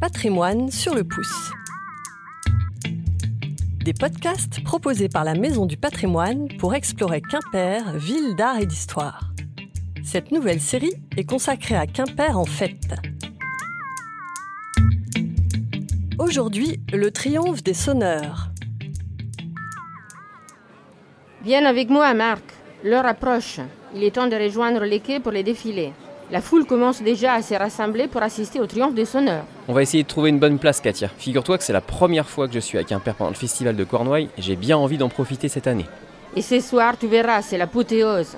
Patrimoine sur le pouce. Des podcasts proposés par la Maison du Patrimoine pour explorer Quimper, ville d'art et d'histoire. Cette nouvelle série est consacrée à Quimper en fête. Aujourd'hui, le triomphe des sonneurs. Viens avec moi, Marc. L'heure approche. Il est temps de rejoindre les quais pour les défilés. La foule commence déjà à se rassembler pour assister au triomphe des sonneurs. On va essayer de trouver une bonne place, Katia. Figure-toi que c'est la première fois que je suis à Quimper pendant le festival de Cornouailles et j'ai bien envie d'en profiter cette année. Et ce soir, tu verras, c'est l'apothéose.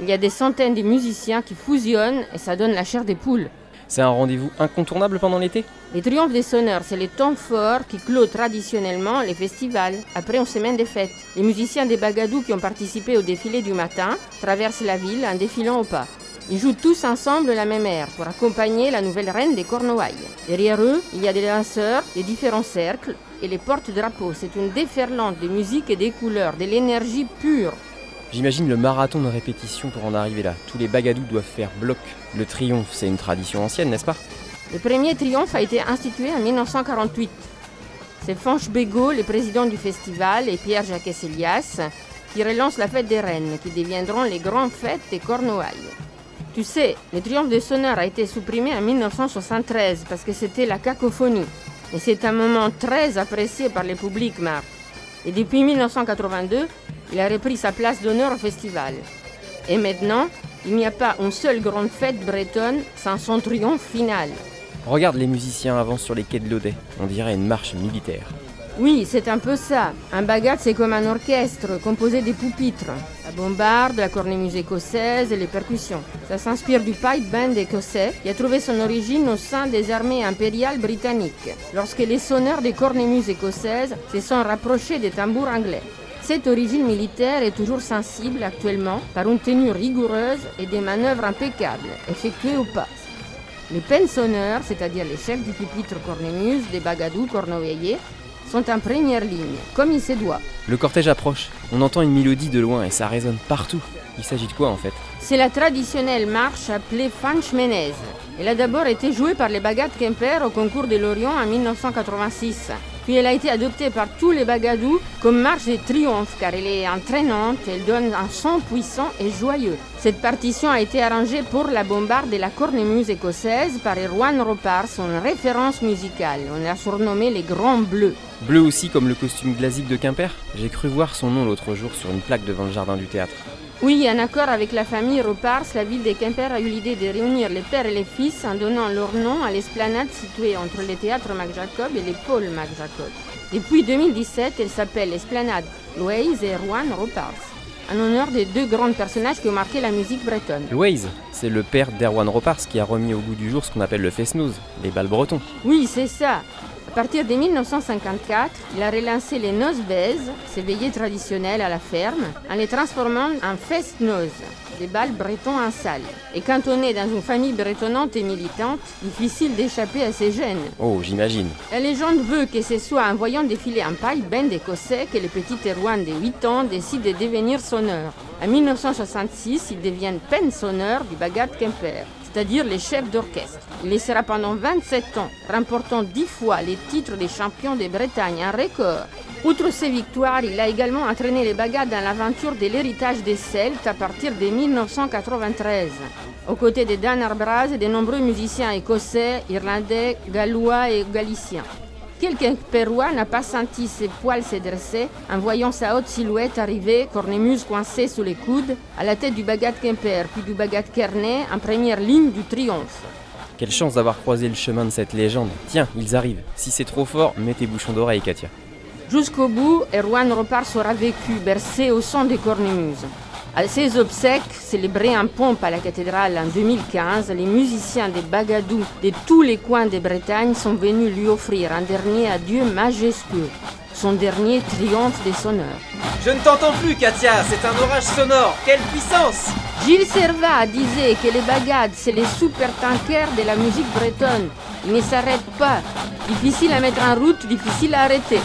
Il y a des centaines de musiciens qui fusionnent et ça donne la chair des poules. C'est un rendez-vous incontournable pendant l'été? Les triomphes des sonneurs, c'est le temps fort qui clôt traditionnellement les festivals, après une semaine de fêtes. Les musiciens des Bagadous qui ont participé au défilé du matin traversent la ville en défilant au pas. Ils jouent tous ensemble la même air pour accompagner la nouvelle reine des Cornouailles. Derrière eux, il y a des danseurs des différents cercles et les porte-drapeaux. C'est une déferlante de musique et des couleurs, de l'énergie pure. J'imagine le marathon de répétition pour en arriver là. Tous les bagadous doivent faire bloc. Le triomphe, c'est une tradition ancienne, n'est-ce pas? Le premier triomphe a été institué en 1948. C'est Fanch Bégaud, le président du festival, et Pierre-Jacques Elias qui relancent la fête des reines, qui deviendront les grandes fêtes des Cornouailles. Tu sais, le triomphe des sonneurs a été supprimé en 1973 parce que c'était la cacophonie. Et c'est un moment très apprécié par le public, Marc. Et depuis 1982, il a repris sa place d'honneur au festival. Et maintenant, il n'y a pas une seule grande fête bretonne sans son triomphe final. Regarde les musiciens avancent sur les quais de l'Audet. On dirait une marche militaire. Oui, c'est un peu ça. Un bagat, c'est comme un orchestre composé des pupitres. La bombarde, la cornemuse écossaise et les percussions. Ça s'inspire du pipe band écossais qui a trouvé son origine au sein des armées impériales britanniques, lorsque les sonneurs des cornemuses écossaises se sont rapprochés des tambours anglais. Cette origine militaire est toujours sensible actuellement par une tenue rigoureuse et des manœuvres impeccables, effectuées au pas. Les pensonneurs, c'est-à-dire les chefs du pupitre cornemuse, des bagadous cornoveillés, sont en première ligne, comme il se doit. Le cortège approche. On entend une mélodie de loin et ça résonne partout. Il s'agit de quoi en fait? C'est la traditionnelle marche appelée Fanchmenez. Elle a d'abord été jouée par les Bagades Quimper au concours de Lorient en 1986. Puis elle a été adoptée par tous les Bagadous comme marche de triomphe car elle est entraînante, elle donne un son puissant et joyeux. Cette partition a été arrangée pour la bombarde de la cornemuse écossaise par Erwan Ropar, son référence musicale. On l'a surnommé les Grands Bleus. Bleu aussi comme le costume glasique de Quimper J'ai cru voir son nom l'autre jour sur une plaque devant le jardin du théâtre. Oui, en accord avec la famille Ropars, la ville de Quimper a eu l'idée de réunir les pères et les fils en donnant leur nom à l'esplanade située entre le théâtre Mac Jacob et les pôles Mac Jacob. Depuis 2017, elle s'appelle l'esplanade Louise et Erwan Ropars, en honneur des deux grands personnages qui ont marqué la musique bretonne. Louise, c'est le père d'Erwan Ropars qui a remis au goût du jour ce qu'on appelle le fest-noz, les balles bretons. Oui, c'est ça. À partir de 1954, il a relancé les nozbez, ces veillées traditionnelles à la ferme, en les transformant en fest-noz, des balles bretons en salle. Et quand on est dans une famille bretonnante et militante, difficile d'échapper à ces gènes. Oh, j'imagine. La légende veut que ce soit en voyant défiler un paille band écossais que le petit Erwan de 8 ans décide de devenir sonneur. En 1966, il devient pen-sonneur du Bagat Quimper c'est-à-dire les chefs d'orchestre. Il y sera pendant 27 ans, remportant 10 fois les titres des champions de Bretagne, un record. Outre ces victoires, il a également entraîné les Bagades dans l'aventure de l'héritage des Celtes à partir de 1993, aux côtés de Dan Arbraz et de nombreux musiciens écossais, irlandais, gallois et galiciens. Quelqu'un Pérois n'a pas senti ses poils se dresser en voyant sa haute silhouette arriver, cornemuse coincée sous les coudes, à la tête du Bagat Quimper, puis du Bagat Kernay, en première ligne du triomphe. Quelle chance d'avoir croisé le chemin de cette légende. Tiens, ils arrivent. Si c'est trop fort, mets tes bouchons d'oreille, Katia. Jusqu'au bout, Erwan repart sera vécu, bercé au son des cornemuses. À ses obsèques, célébrées en pompe à la cathédrale en 2015, les musiciens des Bagadous de tous les coins de Bretagne sont venus lui offrir un dernier adieu majestueux, son dernier triomphe des sonneurs. Je ne t'entends plus, Katia, c'est un orage sonore. Quelle puissance Gilles Servat disait que les bagades, c'est les super tankers de la musique bretonne. Ils ne s'arrêtent pas. Difficile à mettre en route, difficile à arrêter.